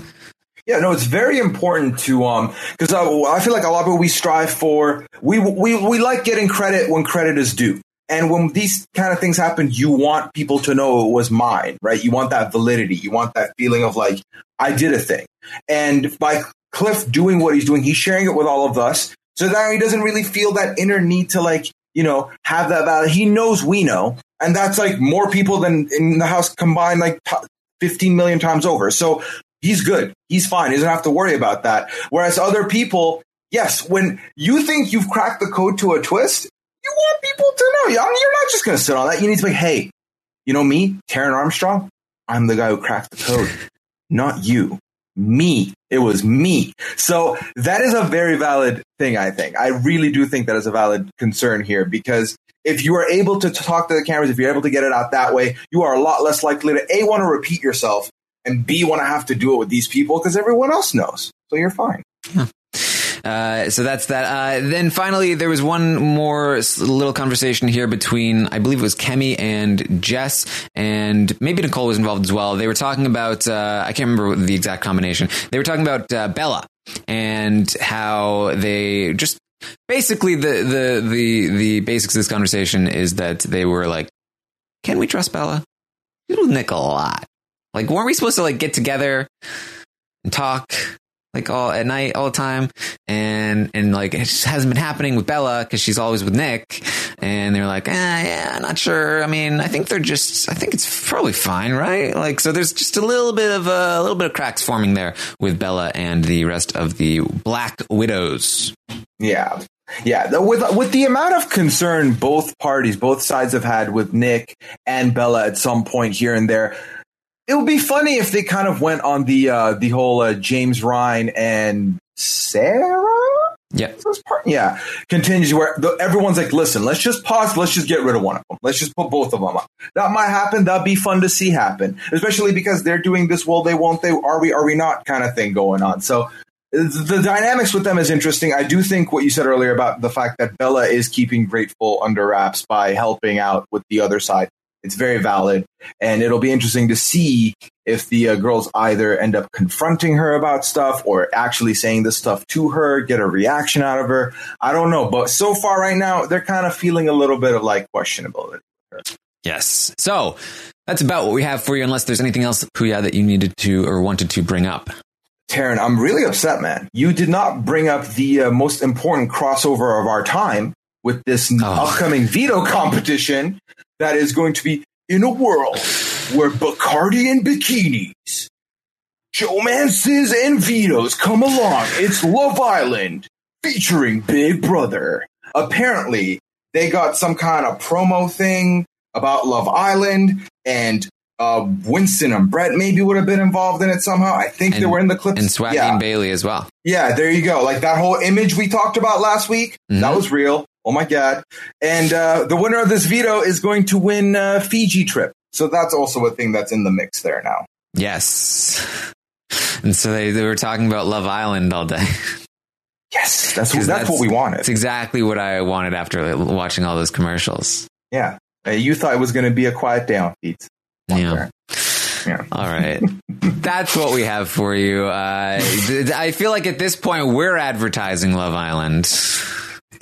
Yeah, no, it's very important to um because I, I feel like a lot of people we strive for we we we like getting credit when credit is due. And when these kind of things happen, you want people to know it was mine, right? You want that validity. You want that feeling of like, I did a thing. And by Cliff doing what he's doing, he's sharing it with all of us. So that he doesn't really feel that inner need to like, you know, have that value. He knows we know. and that's like more people than in the house combined, like 15 million times over. So he's good. He's fine. He doesn't have to worry about that. Whereas other people, yes, when you think you've cracked the code to a twist, you want people to know. You're not just going to sit on that. You need to be, hey, you know me, Taran Armstrong. I'm the guy who cracked the code, not you. Me. It was me. So that is a very valid thing, I think. I really do think that is a valid concern here because if you are able to talk to the cameras, if you're able to get it out that way, you are a lot less likely to A, want to repeat yourself and B, want to have to do it with these people because everyone else knows. So you're fine. Uh, so that's that. Uh, then finally, there was one more little conversation here between, I believe it was Kemi and Jess, and maybe Nicole was involved as well. They were talking about, uh, I can't remember the exact combination. They were talking about uh, Bella and how they just basically the the the the basics of this conversation is that they were like, can we trust Bella? She's with Nick a lot. Like, weren't we supposed to like get together and talk? Like all at night all the time. And and like it just hasn't been happening with Bella because she's always with Nick. And they're like eh, yeah not sure. I mean I think they're just I think it's probably fine right? Like so there's just a little bit of a, a little bit of cracks forming there with Bella and the rest of the Black Widows. Yeah. Yeah, with with the amount of concern both parties, both sides have had with Nick and Bella at some point here and there, it would be funny if they kind of went on the uh, the whole uh, James Ryan and Sarah. yeah yeah, continues where the, everyone's like, "Listen, let's just pause. Let's just get rid of one of them. Let's just put both of them up." That might happen. That'd be fun to see happen, especially because they're doing this. Well, they? Won't they? Are we? Are we not? Kind of thing going on. So the dynamics with them is interesting. I do think what you said earlier about the fact that Bella is keeping Grateful under wraps by helping out with the other side. It's very valid, and it'll be interesting to see if the uh, girls either end up confronting her about stuff or actually saying this stuff to her, get a reaction out of her. I don't know, but so far right now, they're kind of feeling a little bit of like questionability. yes so that's about what we have for you unless there's anything else Pooya that you needed to or wanted to bring up Taran, I'm really upset, man. You did not bring up the uh, most important crossover of our time with this Oh. upcoming veto competition that is going to be in a world where Bacardi and bikinis, romances and vetoes come along. It's Love Island featuring Big Brother. Apparently, they got some kind of promo thing about Love Island and uh, Winston and Brett maybe would have been involved in it somehow. I think they were in the clips. and Swaggy yeah. and Bayleigh as well Yeah, there you go. Like that whole image we talked about last week, Mhm. that was real. Oh my god! And uh, the winner of this veto is going to win uh, Fiji trip. So that's also a thing that's in the mix there now. yes and so they, they were talking about Love Island all day Yes, that's 'Cause that's, what we wanted. That's exactly what I wanted after watching all those commercials. yeah, uh, you thought it was going to be a quiet day on Feeds. Yeah. Yeah. (laughs) All right. That's what we have for you. Uh, I feel like at this point we're advertising Love Island.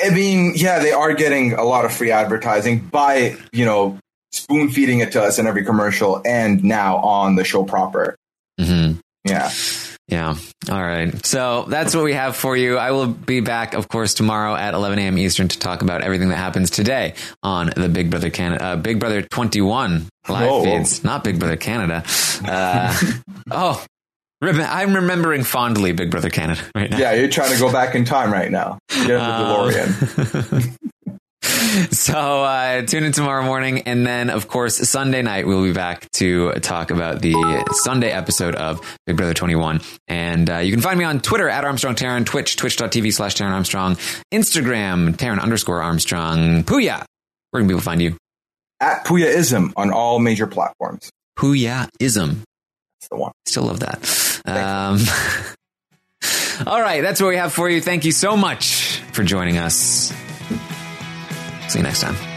I mean, yeah, they are getting a lot of free advertising by you know spoon feeding it to us in every commercial and now on the show proper. hmm Yeah. Yeah. All right. So that's what we have for you. I will be back, of course, tomorrow at 11 a.m. Eastern to talk about everything that happens today on the Big Brother Canada, uh, Big Brother 21 live Whoa. feeds, not Big Brother Canada. Uh, (laughs) oh, I'm remembering fondly Big Brother Canada right now. Yeah, you're trying to go back in time right now. Get in the Um, DeLorean. (laughs) so uh, tune in tomorrow morning, and then of course Sunday night we'll be back to talk about the Sunday episode of Big Brother 21. And uh, you can find me on Twitter at Armstrong Taran, Twitch twitch.tv slash Taran Armstrong, Instagram Taran underscore Armstrong, Pooya. Where can people find you? At Pooyaism on all major platforms. Pooya-ism. That's the one. Still love that. Um, (laughs) all right, that's what we have for you. Thank you so much for joining us. See you next time.